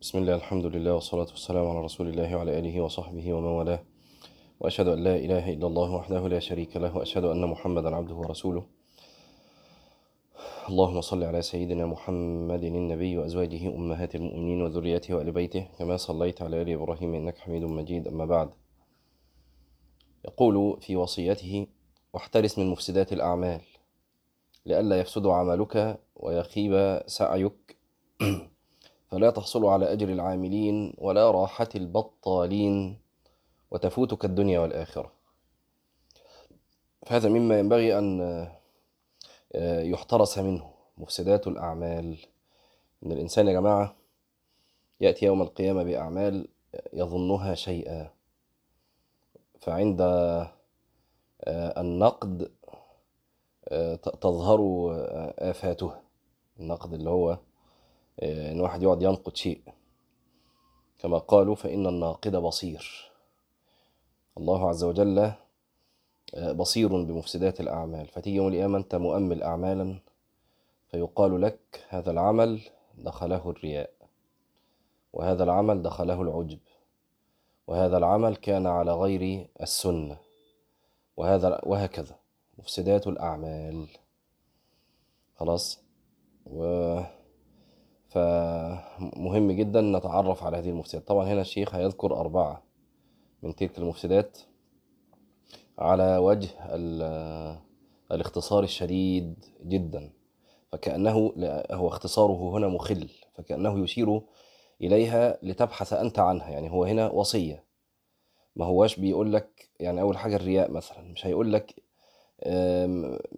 بسم الله الحمد لله والصلاة والسلام على رسول الله وعلى آله وصحبه ومن والاه. وأشهد أن لا إله إلا الله وحده لا شريك له وأشهد أن محمدا عبده ورسوله. اللهم صل على سيدنا محمد النبي وأزواجه أمهات المؤمنين وذريته وآل بيته كما صليت على آل إبراهيم إنك حميد مجيد أما بعد. يقول في وصيته واحترس من مفسدات الأعمال لئلا يفسد عملك ويخيب سعيك. فلا تحصل على أجر العاملين ولا راحة البطالين وتفوتك الدنيا والآخرة. فهذا مما ينبغي أن يحترس منه مفسدات الأعمال. إن الإنسان يا جماعة يأتي يوم القيامة بأعمال يظنها شيئا. فعند النقد تظهر آفاته. النقد اللي هو إن واحد يقعد ينقد شيء. كما قالوا فإن الناقد بصير. الله عز وجل بصير بمفسدات الأعمال. فتيجي يوم القيامة أنت مؤمل أعمالا فيقال لك هذا العمل دخله الرياء وهذا العمل دخله العجب وهذا العمل كان على غير السنة وهذا وهكذا. مفسدات الأعمال. خلاص؟ و فمهم جدا نتعرف على هذه المفسدات. طبعا هنا الشيخ هيذكر أربعة من تلك المفسدات على وجه الاختصار الشديد جدا. فكأنه هو اختصاره هنا مخل فكأنه يشير إليها لتبحث أنت عنها. يعني هو هنا وصية. ما هواش بيقول لك يعني أول حاجة الرياء مثلا مش هيقول لك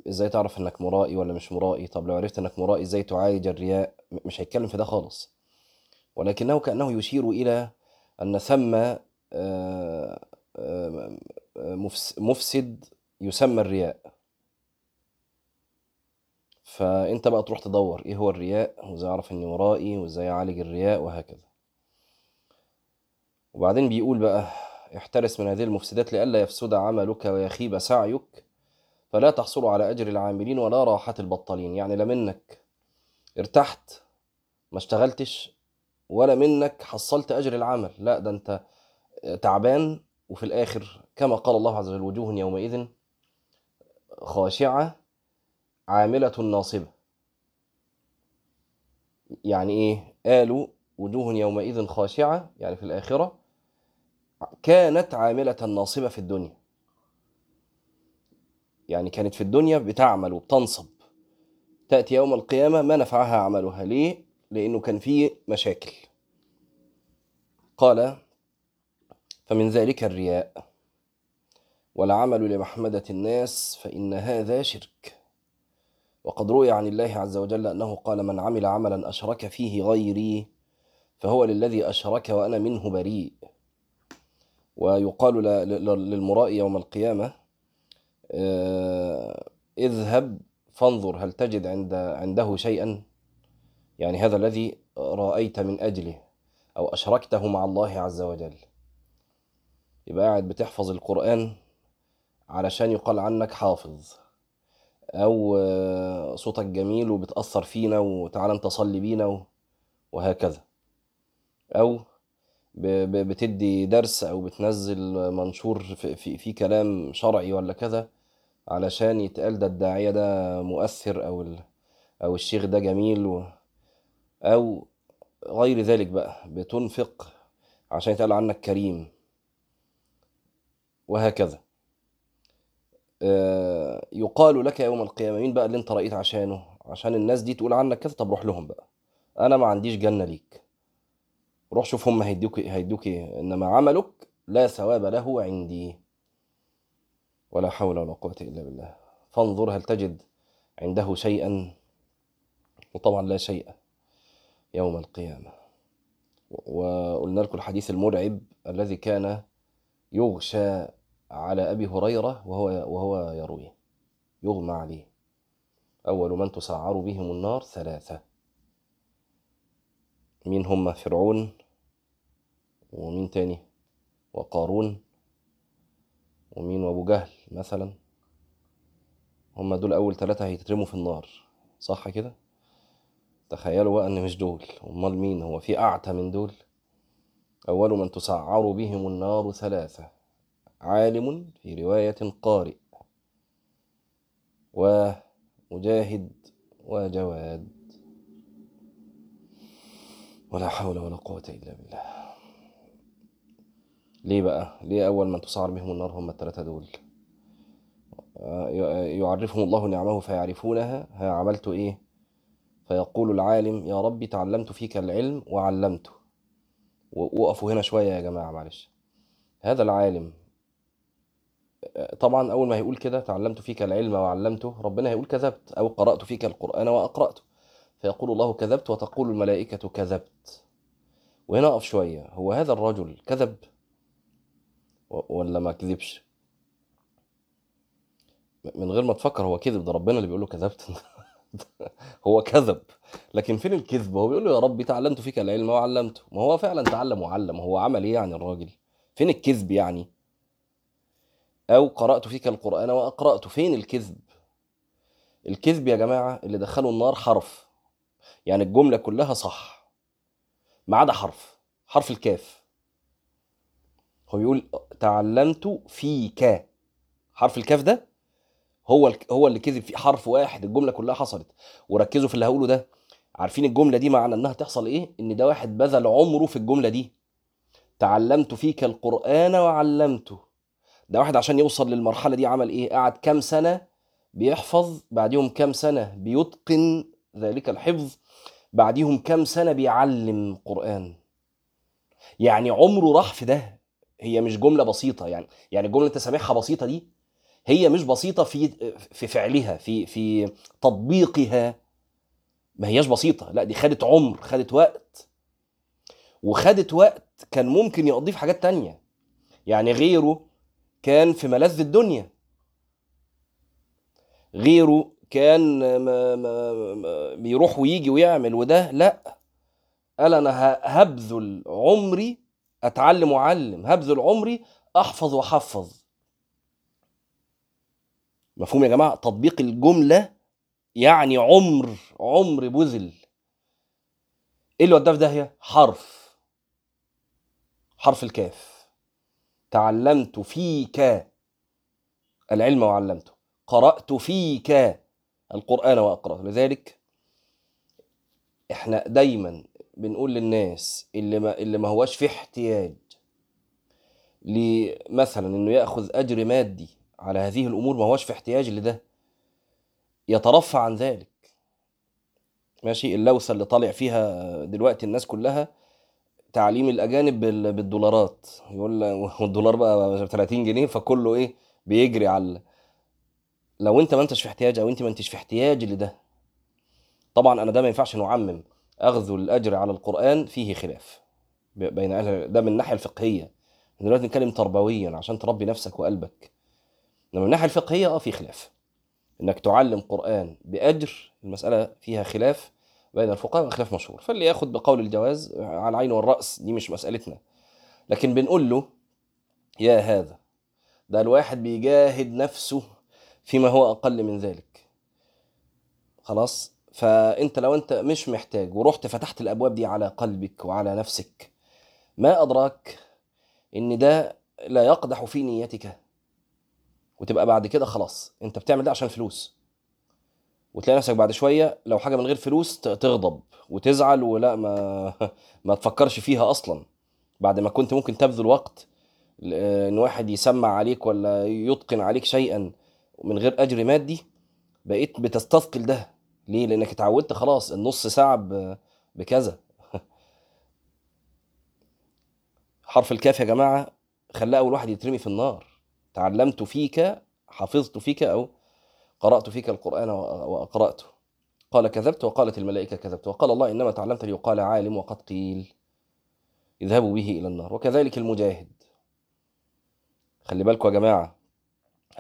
إزاي تعرف إنك مرائي ولا مش مرائي؟ طب لو عرفت إنك مرائي إزاي تعالج الرياء؟ مش هيتكلم في ده خالص. ولكنه كأنه يشير إلى أن ثم مفسد يسمى الرياء. فأنت بقى تروح تدور إيه هو الرياء؟ وإزاي أعرف إني مرائي؟ وإزاي أعالج الرياء؟ وهكذا. وبعدين بيقول بقى احترس من هذه المفسدات لئلا يفسد عملك ويخيب سعيك. فلا تحصل على أجر العاملين ولا راحة البطالين يعني لا منك ارتحت ما اشتغلتش ولا منك حصلت أجر العمل. لا ده أنت تعبان وفي الآخر كما قال الله عز وجل وجوه يومئذ خاشعة عاملة ناصبة. يعني إيه؟ قالوا وجوه يومئذ خاشعة يعني في الآخرة كانت عاملة ناصبة في الدنيا. يعني كانت في الدنيا بتعمل وبتنصب. تأتي يوم القيامة ما نفعها عملها. ليه؟ لأنه كان فيه مشاكل. قال فمن ذلك الرياء. والعمل لمحمدة الناس فإن هذا شرك. وقد روي عن الله عز وجل أنه قال من عمل عملا أشرك فيه غيري فهو للذي أشرك وأنا منه بريء. ويقال للمرائي يوم القيامة اذهب فانظر هل تجد عند عنده شيئا؟ يعني هذا الذي رأيت من أجله أو أشركته مع الله عز وجل. يبقى قاعد بتحفظ القرآن علشان يقال عنك حافظ. أو صوتك جميل وبتأثر فينا وتعالى أنت صلي بينا وهكذا. أو بتدي درس أو بتنزل منشور في, في كلام شرعي ولا كذا علشان يتقال ده الداعية ده مؤثر أو أو الشيخ ده جميل و أو غير ذلك بقى بتنفق عشان يتقال عنك كريم. وهكذا. يقال لك يوم القيامة مين بقى اللي انت رأيت عشانه؟ عشان الناس دي تقول عنك كذا طب روح لهم بقى. أنا ما عنديش جنة ليك. روح شوف هم هيدوك هيدوك إيه. إنما عملك لا ثواب له عندي. ولا حول ولا قوة إلا بالله. فانظر هل تجد عنده شيئا وطبعا لا شيء يوم القيامة. وقلنا لكم الحديث المرعب الذي كان يغشى على أبي هريرة وهو وهو يرويه. يغمى عليه. أول من تسعر بهم النار ثلاثة. مين هم فرعون ومين تاني وقارون ومين وابو جهل مثلا هم دول أول ثلاثة هيترموا في النار صح كده؟ تخيلوا بقى إن مش دول أمال مين؟ هو في أعتى من دول؟ أول من تسعر بهم النار ثلاثة عالم في رواية قارئ. ومجاهد وجواد. ولا حول ولا قوة إلا بالله. ليه بقى؟ ليه أول من تسعر بهم النار هم الثلاثه دول؟ يعرفهم الله نعمه فيعرفونها ها عملت إيه؟ فيقول العالم يا ربي تعلمت فيك العلم وعلمته وقفوا هنا شوية يا جماعة معلش. هذا العالم طبعا أول ما هيقول كده تعلمت فيك العلم وعلمته ربنا هيقول كذبت أو قرأت فيك القرآن وأقرأته. فيقول الله كذبت وتقول الملائكة كذبت. وهنا أقف شوية هو هذا الرجل كذب؟ ولا ما كذبش؟ من غير ما تفكر هو كذب ده ربنا اللي بيقول له كذبت. هو كذب. لكن فين الكذب؟ هو بيقول له يا ربي تعلمت فيك العلم وعلمته. ما هو فعلا تعلم وعلم. هو عمل إيه يعني الراجل؟ فين الكذب يعني؟ أو قرأت فيك القرآن واقراته فين الكذب؟ الكذب يا جماعة اللي دخلوا النار حرف. يعني الجملة كلها صح. ما عدا حرف. حرف الكاف. هو بيقول تعلمت فيك. حرف الكاف ده؟ هو هو اللي كذب في حرف واحد الجملة كلها حصلت. وركزوا في اللي هقوله ده. عارفين الجملة دي معنى إنها تحصل إيه؟ إن ده واحد بذل عمره في الجملة دي. تعلمت فيك القرآن وعلمته. ده واحد عشان يوصل للمرحلة دي عمل إيه؟ قعد كام سنة بيحفظ بعديهم كام سنة بيتقن ذلك الحفظ بعديهم كام سنة بيعلم قرآن. يعني عمره راح في ده. هي مش جملة بسيطة يعني يعني الجملة أنت سامعها بسيطة دي هي مش بسيطة في في فعلها في في تطبيقها. ما هياش بسيطة لا دي خدت عمر خدت وقت. وخدت وقت كان ممكن يقضيه في حاجات تانية. يعني غيره كان في ملذ الدنيا. غيره كان ما ما ما بيروح ويجي ويعمل وده لا. قال أنا هبذل عمري أتعلم وأعلم هبذل عمري أحفظ وأحفظ. مفهوم يا جماعة؟ تطبيق الجملة يعني عمر عمر بذل إيه اللي وداه في داهيه حرف. حرف الكاف. تعلمت فيك. العلم وعلمته. قرأت فيك. القرآن وأقرأه. لذلك إحنا دايما بنقول للناس اللي ما اللي ما هواش في احتياج لمثلا إنه يأخذ أجر مادي على هذه الأمور ما هوش في احتياج لده يترفع عن ذلك. ماشي؟ اللوثة اللي طالع فيها دلوقتي الناس كلها تعليم الأجانب بالدولارات. يقول والدولار بقى 30 جنيه فكله إيه؟ بيجري على لو أنت ما أنتش في احتياج أو أنت ما أنتش في احتياج لده طبعا أنا ده ما ينفعش نعمم اخذ الأجر على القرآن فيه خلاف. بين ده من الناحية الفقهية. دلوقتي نتكلم تربويا عشان تربي نفسك وقلبك. انما من الناحية الفقهية آه في خلاف. إنك تعلم قرآن بأجر المسألة فيها خلاف بين الفقهاء وخلاف مشهور. فاللي ياخد بقول الجواز على العين والرأس دي مش مسألتنا. لكن بنقول له يا هذا ده الواحد بيجاهد نفسه فيما هو أقل من ذلك. خلاص؟ فأنت لو أنت مش محتاج ورحت فتحت الأبواب دي على قلبك وعلى نفسك ما أدراك إن ده لا يقدح في نيتك وتبقى بعد كده خلاص. انت بتعمل ده عشان فلوس. وتلاقي نفسك بعد شوية لو حاجة من غير فلوس تغضب وتزعل ولا ما ما تفكرش فيها أصلا. بعد ما كنت ممكن تبذل وقت إن واحد يسمع عليك ولا يتقن عليك شيئا من غير أجر مادي بقيت بتستثقل ده. ليه؟ لأنك اتعودت خلاص النص ساعة بكذا. حرف الكاف يا جماعة خلاه أول واحد يترمي في النار. تعلمت فيك حفظت فيك أو قرأت فيك القرآن وأقرأته. قال كذبت وقالت الملائكة كذبت وقال الله إنما تعلمت ليقال عالم وقد قيل. اذهبوا به إلى النار. وكذلك المجاهد. خلي بالكم يا جماعة.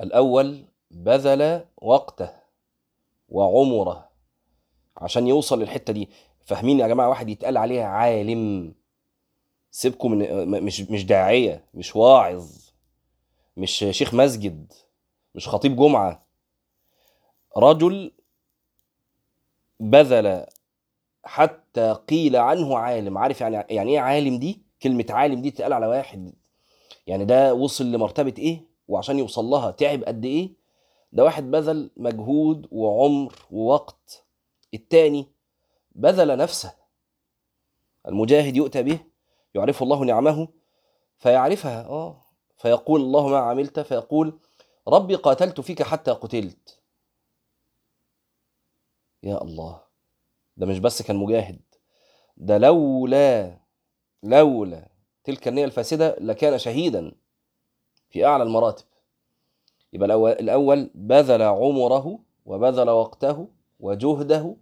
الأول بذل وقته وعمره عشان يوصل للحتة دي. فاهمين يا جماعة؟ واحد يتقال عليه عالم. سيبكم من مش مش داعية مش واعظ. مش شيخ مسجد مش خطيب جمعة. رجل بذل حتى قيل عنه عالم. عارف يعني يعني إيه عالم دي؟ كلمة عالم دي تتقال على واحد. يعني ده وصل لمرتبة إيه؟ وعشان يوصل لها تعب قد إيه؟ ده واحد بذل مجهود وعمر ووقت. التاني بذل نفسه. المجاهد يؤتى به يعرف الله نعمه فيعرفها. آه. فيقول الله ما عملت فيقول ربي قاتلت فيك حتى قتلت. يا الله ده مش بس كان مجاهد ده لولا لولا تلك النية الفاسدة لكان شهيدا في أعلى المراتب. يبقى الأول, بذل عمره وبذل وقته وجهده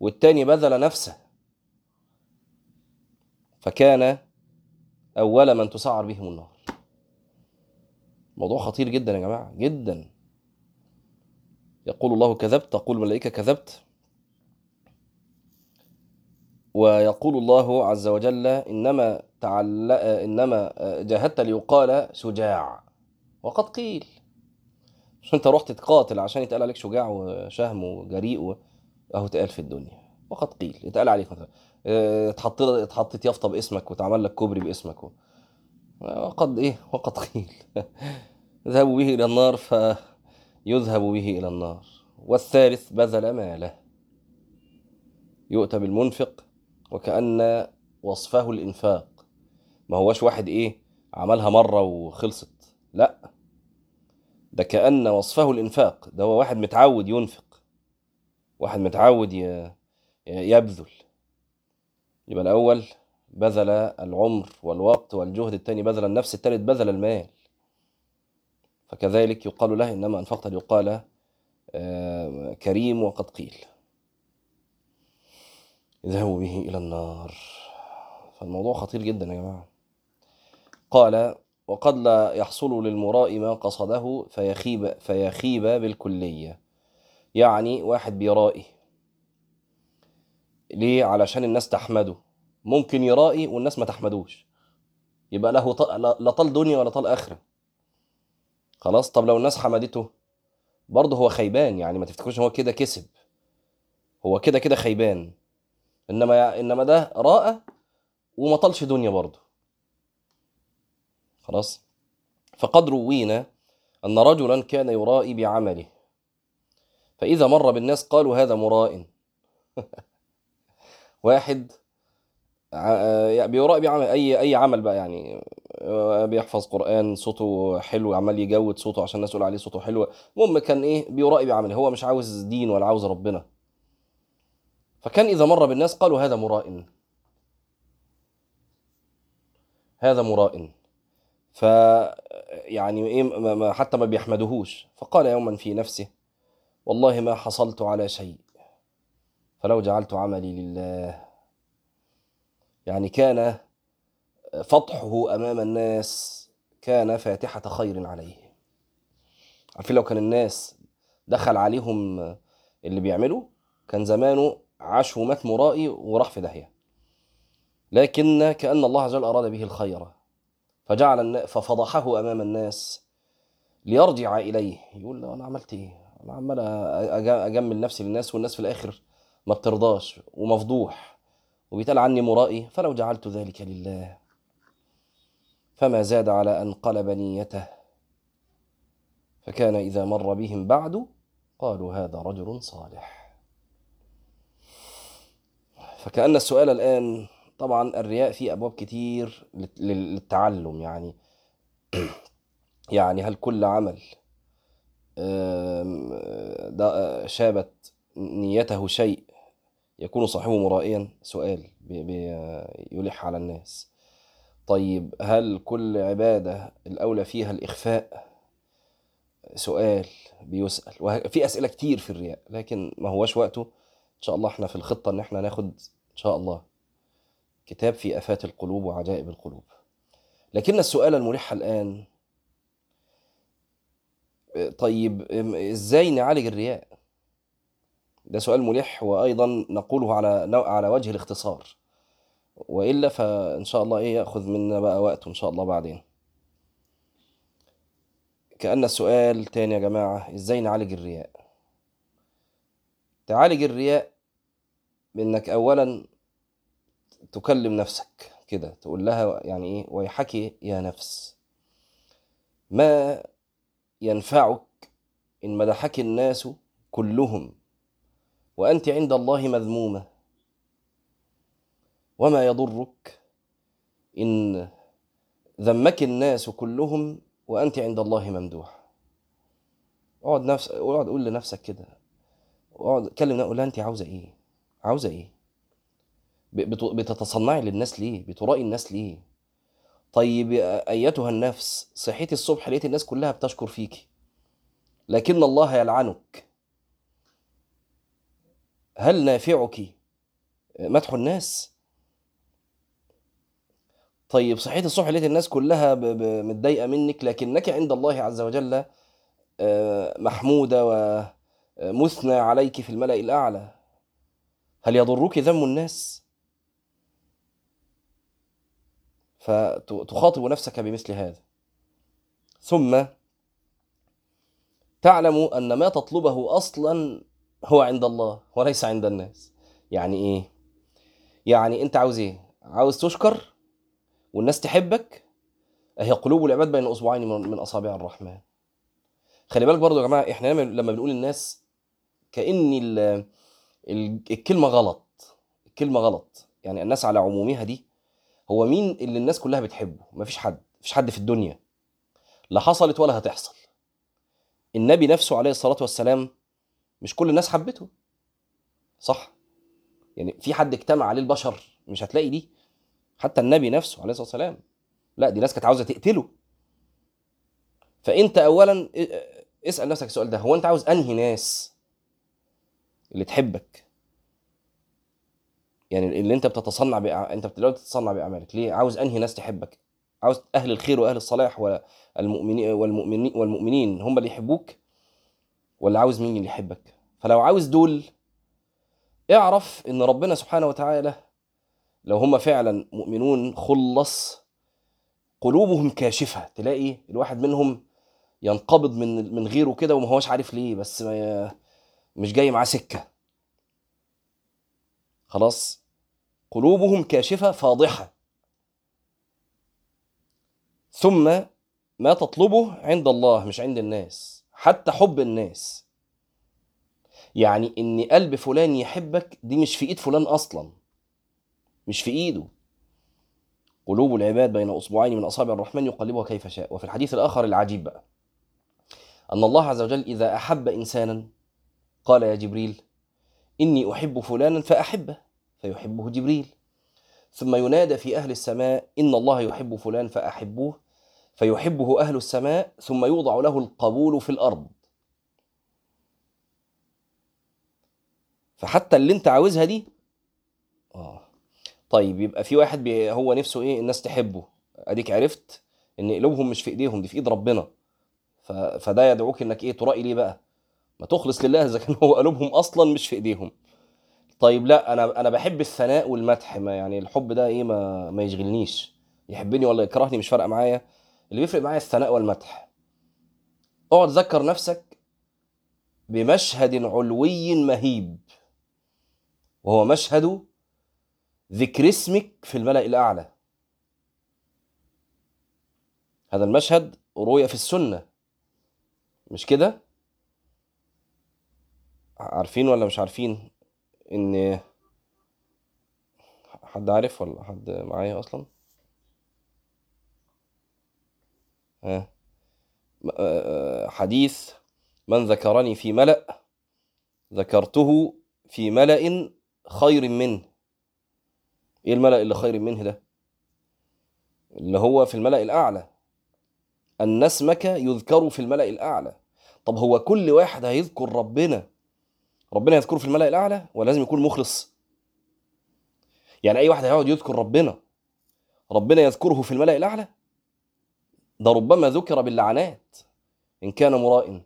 والتاني بذل نفسه. فكان أول من تسعر بهم النار. موضوع خطير جدا يا جماعة جدا. يقول الله كذبت تقول الملائكة كذبت. ويقول الله عز وجل إنما تعل... إنما جاهدت ليقال شجاع. وقد قيل. مش أنت رحت تقاتل عشان يتقال عليك شجاع وشهم وجريء. اهو اتقال في الدنيا. وقد قيل. اتقال عليك مثلا اتحطت اتحطت يافطة باسمك واتعمل لك كوبري باسمك. وقد إيه؟ وقد قيل. اذهبوا به إلى النار فيذهب به إلى النار. والثالث بذل ماله. يؤتى بالمنفق وكأن وصفه الإنفاق. ما هوش واحد إيه عملها مرة وخلصت. لا. ده كأن وصفه الإنفاق. ده هو واحد متعود ينفق. واحد متعود يبذل. يبقى الأول بذل العمر والوقت والجهد الثاني بذل النفس الثالث بذل المال. فكذلك يقال له إنما أنفقت ليقال كريم وقد قيل. اذهبوا به إلى النار. فالموضوع خطير جدا يا جماعة. قال وقد لا يحصل للمراء ما قصده فيخيب فيخيب بالكلية. يعني واحد بيرائي ليه؟ علشان الناس تحمده. ممكن يرائي والناس ما تحمدوش. يبقى له لا طال دنيا ولا طال آخرة. خلاص طب لو الناس حمدته؟ برضه هو خيبان يعني ما تفتكروش هو كده كسب. هو كده كده خيبان. إنما إنما ده راى وما طالش دنيا برضه. خلاص؟ فقد روينا أن رجلا كان يرائي بعمله. فإذا مر بالناس قالوا هذا مراء. واحد بيرائي بعمل أي أي عمل بقى يعني بيحفظ قرآن صوته حلو عمال يجود صوته عشان الناس تقول عليه صوته حلو. المهم كان إيه؟ بيرائي بعمله هو مش عاوز دين ولا عاوز ربنا. فكان إذا مر بالناس قالوا هذا مراء هذا مراء ف يعني إيه؟ ما حتى ما بيحمدهوش فقال يوما في نفسه والله ما حصلت على شيء فلو جعلت عملي لله. يعني كان فضحه أمام الناس كان فاتحة خير عليه. عارفين لو كان الناس دخل عليهم اللي بيعملوا كان زمانه عاش ومات مرائي وراح في داهية. لكن كأن الله عز وجل أراد به الخير فجعل ففضحه أمام الناس ليرجع إليه. يقول له أنا عملت إيه؟ أنا عمال أجمل نفسي للناس والناس في الآخر ما بترضاش ومفضوح وبيتقال عني مرائي فلو جعلت ذلك لله. فما زاد على أن قلب نيته. فكان إذا مر بهم بعد قالوا هذا رجل صالح. فكأن السؤال الآن طبعا الرياء فيه أبواب كتير للتعلم يعني. يعني هل كل عمل شابت نيته شيء يكون صاحبه مرائيا؟ سؤال يلح على الناس. طيب هل كل عبادة الأولى فيها الإخفاء؟ سؤال بيسأل في أسئلة كتير في الرياء لكن ما هوش وقته. إن شاء الله إحنا في الخطة إن إحنا ناخد إن شاء الله كتاب في آفات القلوب وعجائب القلوب. لكن السؤال الملح الآن طيب إزاي نعالج الرياء؟ ده سؤال ملح وأيضا نقوله على على وجه الاختصار. وإلا فإن شاء الله إيه يأخذ منا بقى وقت ان شاء الله بعدين. كأن السؤال تاني يا جماعة إزاي نعالج الرياء؟ تعالج الرياء بإنك اولا تكلم نفسك كده تقول لها يعني إيه ويحك يا نفس. ما ينفعك إن مدحك الناس كلهم وأنت عند الله مذمومة؟ وما يضرك ان ذمك الناس كلهم وانت عند الله ممدوح. اقعد نفس اقعد قول لنفسك كده. اقعد كلم قول لها انت عاوزة إيه؟ عاوزة إيه؟ بت- بتتصنعي للناس ليه؟ بترائي الناس ليه؟ طيب يا أيتها النفس صحيتي الصبح لقيت الناس كلها بتشكر فيك. لكن الله يلعنك. هل نافعك مدح الناس؟ طيب صحيت الصبح لقيت الناس كلها متضايقة منك لكنك عند الله عز وجل آه، محمودة ومثنى عليك في الملأ الأعلى. هل يضرك ذم الناس؟ فتخاطب نفسك بمثل هذا. ثم تعلم أن ما تطلبه أصلا هو عند الله وليس عند الناس. يعني إيه؟ يعني أنت عاوز إيه؟ عاوز تشكر؟ والناس تحبك هي قلوب العباد بين أصبعين من أصابع الرحمن. خلي بالك برضو يا جماعة إحنا لما بنقول الناس كأن ال- ال- الكلمة غلط الكلمة غلط. يعني الناس على عمومها دي هو مين اللي الناس كلها بتحبه؟ مفيش حد مفيش حد في الدنيا لا حصلت ولا هتحصل. النبي نفسه عليه الصلاة والسلام مش كل الناس حبته صح؟ يعني في حد اجتمع عليه البشر مش هتلاقي دي حتى النبي نفسه عليه الصلاة والسلام. لا دي ناس كانت عاوزة تقتله. فأنت اولا اسأل نفسك السؤال ده هو أنت عاوز أنهي ناس اللي تحبك؟ يعني اللي أنت بتتصنع بأع... أنت دلوقتي بتتصنع بأعمالك ليه؟ عاوز أنهي ناس تحبك؟ عاوز أهل الخير وأهل الصلاح والمؤمنين والمؤمنين والمؤمنين هم اللي يحبوك ولا عاوز مين اللي يحبك؟ فلو عاوز دول اعرف إن ربنا سبحانه وتعالى لو هم فعلا مؤمنون خلص قلوبهم كاشفة. تلاقي الواحد منهم ينقبض من من غيره كده وما هوش عارف ليه بس ما مش جاي معاه سكة. خلاص؟ قلوبهم كاشفة فاضحة. ثم ما تطلبه عند الله مش عند الناس حتى حب الناس. يعني إن قلب فلان يحبك دي مش في إيد فلان أصلا. مش في إيده. قلوب العباد بين أصبعين من أصابع الرحمن يقلبها كيف شاء. وفي الحديث الآخر العجيب بقى. أن الله عز وجل إذا أحب إنسانا قال يا جبريل إني أحب فلانا فأحبه فيحبه جبريل. ثم ينادى في أهل السماء إن الله يحب فلان فأحبوه فيحبه أهل السماء ثم يوضع له القبول في الأرض. فحتى اللي أنت عاوزها دي آه. طيب يبقى في واحد هو نفسه إيه الناس تحبه. أديك عرفت إن قلوبهم مش في إيديهم دي في إيد ربنا. فده يدعوك إنك إيه ترائي ليه بقى؟ ما تخلص لله إذا كان هو قلوبهم أصلا مش في إيديهم. طيب لا أنا أنا بحب الثناء والمدح ما يعني الحب ده إيه ما ما يشغلنيش. يحبني ولا يكرهني مش فارقة معايا. اللي بيفرق معايا الثناء والمدح. اقعد ذكر نفسك بمشهد علوي مهيب. وهو مشهد ذكر اسمك في الملأ الأعلى. هذا المشهد روي في السنة. مش كده؟ عارفين ولا مش عارفين إن حد عارف ولا حد معايا أصلا؟ ها. حديث من ذكرني في ملأ ذكرته في ملأ خير منه. إيه الملأ اللي خير منه ده؟ اللي هو في الملأ الأعلى. أن اسمك يذكر في الملأ الأعلى. طب هو كل واحد هيذكر ربنا. ربنا يذكره في الملأ الأعلى ولازم يكون مخلص. يعني أي واحد هيقعد يذكر ربنا ربنا يذكره في الملأ الأعلى؟ ده ربما ذكر باللعنات إن كان مرائن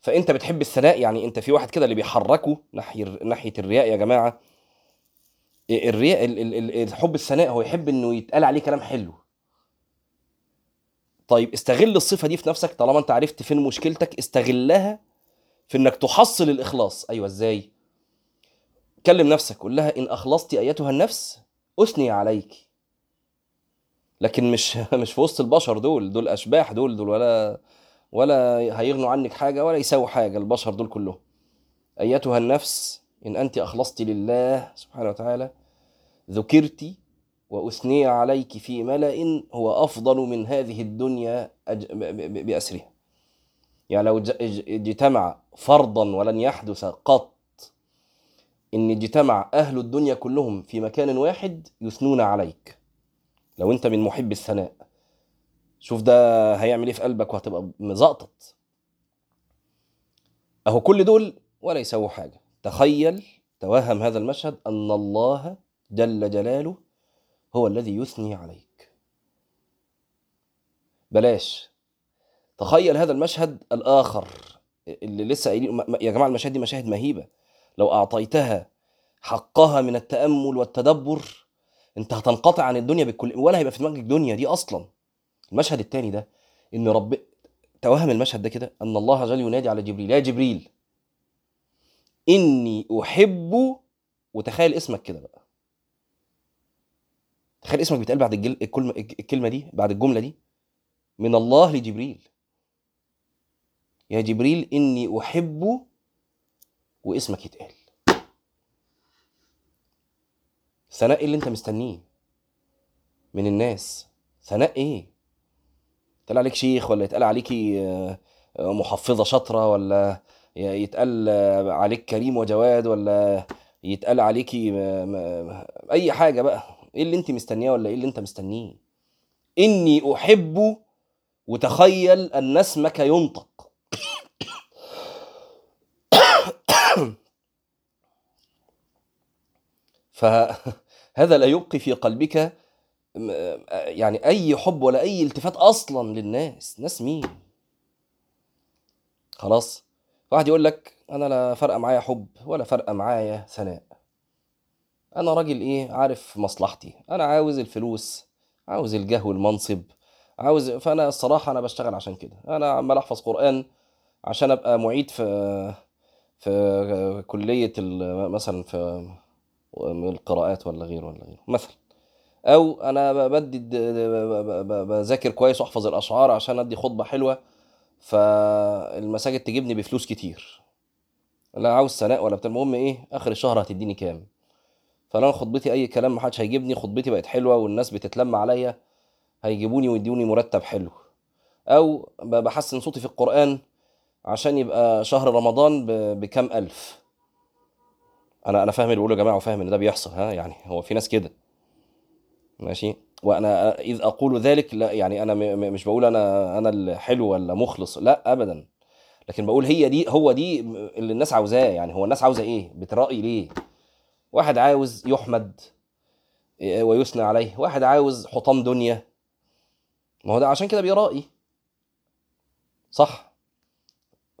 فأنت بتحب الثناء يعني أنت في واحد كده اللي بيحركه ناحية ناحية الرياء يا جماعة. الرياء الحب الثناء هو يحب إنه يتقال عليه كلام حلو. طيب استغل الصفة دي في نفسك طالما أنت عرفت فين مشكلتك استغلها في إنك تحصل الإخلاص. أيوه إزاي؟ كلم نفسك قول لها إن أخلصت أيتها النفس أثني عليك. لكن مش مش في وسط البشر دول دول أشباح دول دول ولا ولا هيغنوا عنك حاجة ولا يساووا حاجة البشر دول كلهم. أيتها النفس إن أنت أخلصت لله سبحانه وتعالى ذكرت وأثني عليك في ملأ هو أفضل من هذه الدنيا أج- ب- ب- باسرها يعني لو اجتمع فرضا ولن يحدث قط إن اجتمع أهل الدنيا كلهم في مكان واحد يثنون عليك. لو أنت من محب الثناء. شوف ده هيعمل إيه في قلبك وهتبقى مزقطط. أهو كل دول ولا يسووا حاجة. تخيل توهم هذا المشهد أن الله جل جلاله هو الذي يثني عليك. بلاش. تخيل هذا المشهد الآخر اللي لسه قايلين. يا جماعة المشاهد دي مشاهد مهيبة. لو أعطيتها حقها من التأمل والتدبر أنت هتنقطع عن الدنيا بالكل ولا هيبقى في دماغك دنيا دي أصلا. المشهد الثاني ده إن رب توهم المشهد ده كده أن الله جل ينادي على جبريل يا جبريل إني احب وتخيل اسمك كده بقى. تخيل اسمك بيتقال بعد الجل... الكلمة الكلمة دي بعد الجملة دي. من الله لجبريل. يا جبريل إني أحب واسمك يتقال. ثناء إيه اللي أنت مستنيه من الناس. ثناء إيه؟ يتقال عليك شيخ ولا يتقال عليكي آه، آه، محفظة شاطرة ولا يتقال آه، عليك كريم وجواد ولا يتقال عليكي م- أي حاجة بقى. إيه اللي أنت مستنياه ولا إيه اللي أنت مستنيه؟ إني أحب وتخيل أن اسمك ينطق. فهذا لا يبقي في قلبك يعني أي حب ولا أي التفات أصلا للناس. ناس مين؟ خلاص واحد يقول لك أنا لا فارقه معايا حب ولا فارقه معايا ثناء أنا راجل إيه؟ عارف مصلحتي. أنا عاوز الفلوس عاوز الجاه والمنصب عاوز فأنا الصراحة أنا بشتغل عشان كده. أنا عمال أحفظ قرآن عشان أبقى معيد في في كلية مثلا في القراءات ولا غيره ولا غيره. مثلا. أو أنا بدي بذاكر كويس وأحفظ الأشعار عشان أدي خطبة حلوة فالمساجد تجيبني بفلوس كتير. لا عاوز ثناء ولا بتاع. المهم إيه؟ آخر الشهر هتديني كام؟ فانا خطبتي أي كلام محدش هيجيبني خطبتي بقت حلوة والناس بتتلم عليا هيجيبوني ويدوني مرتب حلو. أو بحسن صوتي في القرآن عشان يبقى شهر رمضان بكام ألف. أنا أنا فاهم اللي بيقوله يا جماعة وفاهم إن ده بيحصل ها يعني هو في ناس كده. ماشي؟ وأنا إذ أقول ذلك لا يعني أنا مش بقول أنا أنا الحلو ولا مخلص لا ابدا. لكن بقول هي دي هو دي اللي الناس عاوزاه يعني هو الناس عاوزة إيه؟ بترأي ليه؟ واحد عاوز يحمد إيه، ويثنى عليه. واحد عاوز حطام دنيا. ما هو ده عشان كده بيرائي. صح؟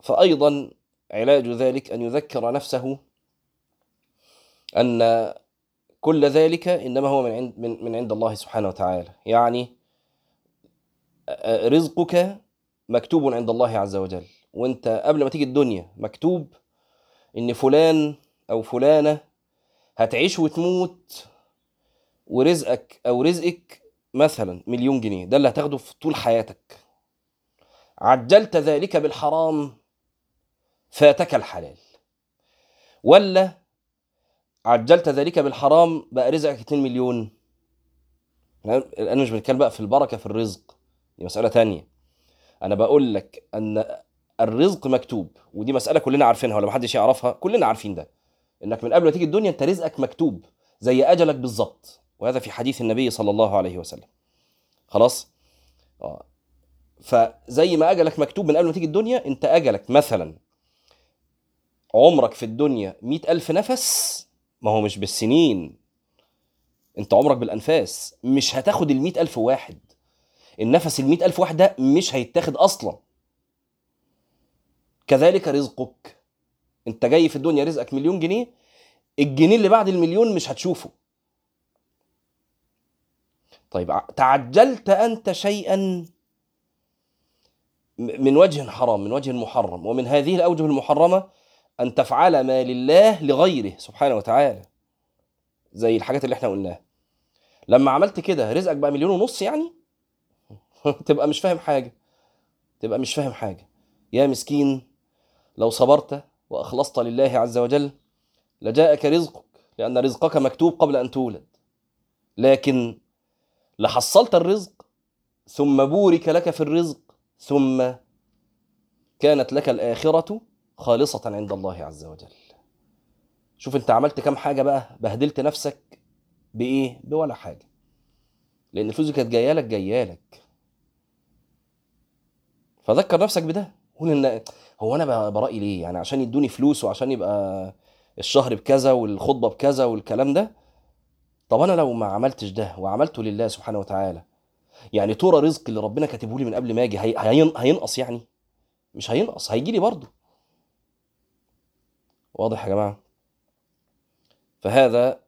فأيضا علاج ذلك أن يذكر نفسه أن كل ذلك إنما هو من عند من, من عند الله سبحانه وتعالى. يعني رزقك مكتوب عند الله عز وجل. وأنت قبل ما تيجي الدنيا مكتوب إن فلان أو فلانة هتعيش وتموت ورزقك أو رزقك مثلا مليون جنيه ده اللي هتاخده في طول حياتك. عجلت ذلك بالحرام فاتك الحلال. ولا عجلت ذلك بالحرام بقى رزقك 2 مليون. الان مش بنتكلم بقى في البركة في الرزق. دي مسألة تانية. أنا بقول لك أن الرزق مكتوب ودي مسألة كلنا عارفينها ولا محدش يعرفها كلنا عارفين ده. إنك من قبل ما تيجي الدنيا أنت رزقك مكتوب زي أجلك بالظبط. وهذا في حديث النبي صلى الله عليه وسلم. خلاص؟ آه. فزي ما أجلك مكتوب من قبل ما تيجي الدنيا أنت أجلك مثلا عمرك في الدنيا مئة ألف نفس ما هو مش بالسنين. أنت عمرك بالأنفاس. مش هتاخد المئة ألف واحد. النفس المئة ألف واحد ده مش هيتاخد أصلا. كذلك رزقك. انت جاي في الدنيا رزقك مليون جنيه الجنيه اللي بعد المليون مش هتشوفه. طيب تعجلت أنت شيئا من وجه حرام من وجه محرم ومن هذه الأوجه المحرمة أن تفعل ما لله لغيره سبحانه وتعالى زي الحاجات اللي إحنا قلناها. لما عملت كده رزقك بقى مليون ونص يعني؟ تبقى مش فاهم حاجة تبقى مش فاهم حاجة. يا مسكين لو صبرت وأخلصت لله عز وجل لجاءك رزقك لأن رزقك مكتوب قبل أن تولد. لكن لحصلت الرزق ثم بورك لك في الرزق ثم كانت لك الآخرة خالصة عند الله عز وجل. شوف أنت عملت كام حاجة بقى بهدلت نفسك بإيه؟ بولا حاجة. لأن الفلوس كانت جاية لك جاية لك. فذكر نفسك بده. قول إن هو أنا برأي ليه؟ يعني عشان يدوني فلوس وعشان يبقى الشهر بكذا والخطبة بكذا والكلام ده طب أنا لو ما عملتش ده وعملته لله سبحانه وتعالى يعني ترى رزق اللي ربنا كاتبه لي من قبل ما أجي هي... هين... هينقص يعني؟ مش هينقص هيجي لي برضه. واضح يا جماعة؟ فهذا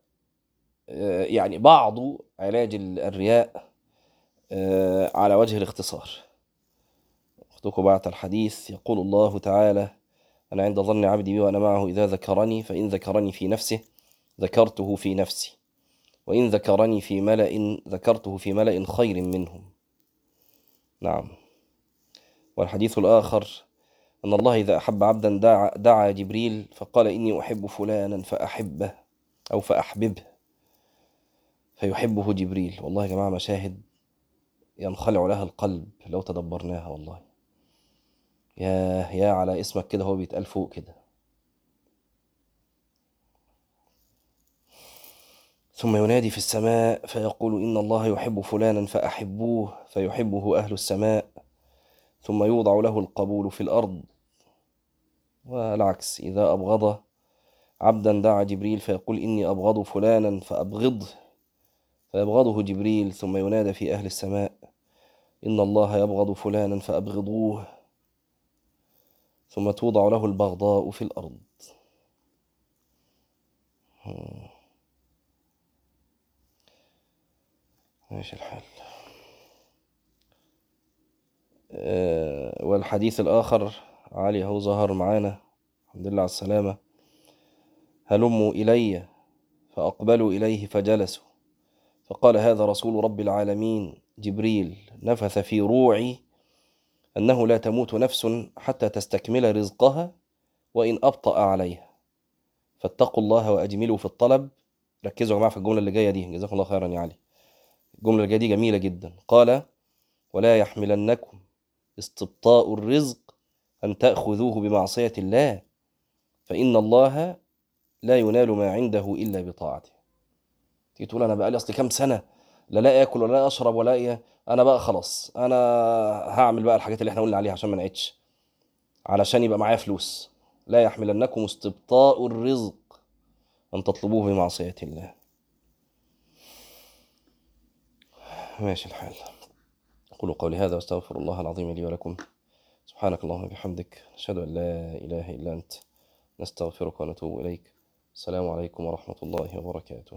آه، يعني بعض علاج الرياء آه، على وجه الاختصار. أخذكم بعد الحديث. يقول الله تعالى أنا عند ظن عبدي بي وأنا معه إذا ذكرني فإن ذكرني في نفسه ذكرته في نفسي. وإن ذكرني في ملأ ذكرته في ملأ خير منهم نعم. والحديث الآخر أن الله إذا أحب عبدا دعا, دعا جبريل فقال إني أحب فلانا فأحبه أو فأحببه. فيحبه جبريل. والله يا جماعة مشاهد ينخلع لها القلب لو تدبرناها والله. يا يا على اسمك كده هو بيتقال فوق كده. ثم ينادي في السماء فيقول إن الله يحب فلانا فأحبوه فيحبه أهل السماء. ثم يوضع له القبول في الأرض. والعكس إذا أبغض عبدا دعا جبريل فيقول إني أبغض فلانا فأبغضه. فيبغضه جبريل ثم ينادى في أهل السماء إن الله يبغض فلانا فأبغضوه. ثم توضع له البغضاء في الأرض. ماشي الحال. آه، والحديث الآخر علي هو ظهر معانا. الحمد لله على السلامة. هلموا إلي فأقبلوا إليه فجلسوا. فقال هذا رسول رب العالمين جبريل نفث في روعي أنه لا تموت نفس حتى تستكمل رزقها وإن أبطأ عليها. فاتقوا الله وأجملوا في الطلب. ركزوا يا جماعة في الجملة اللي جاية دي. جزاكم الله خيرا يا علي. الجملة اللي جاية دي جميلة جدا. قال ولا يحملنكم استبطاء الرزق أن تأخذوه بمعصية الله فإن الله لا ينال ما عنده إلا بطاعته. تيجي تقول أنا بقالي أصل كام سنة لا لا آكل ولا لا أشرب ولا إيه أنا بقى خلاص أنا هعمل بقى الحاجات اللي إحنا قلنا عليها عشان ما نعيدش. علشان يبقى معايا فلوس. لا يحملنكم استبطاء الرزق. أن تطلبوه بمعصية الله. ماشي الحال. أقول قولي هذا وأستغفر الله العظيم لي ولكم. سبحانك اللهم وبحمدك. نشهد أن لا إله إلا أنت. نستغفرك ونتوب إليك. السلام عليكم ورحمة الله وبركاته.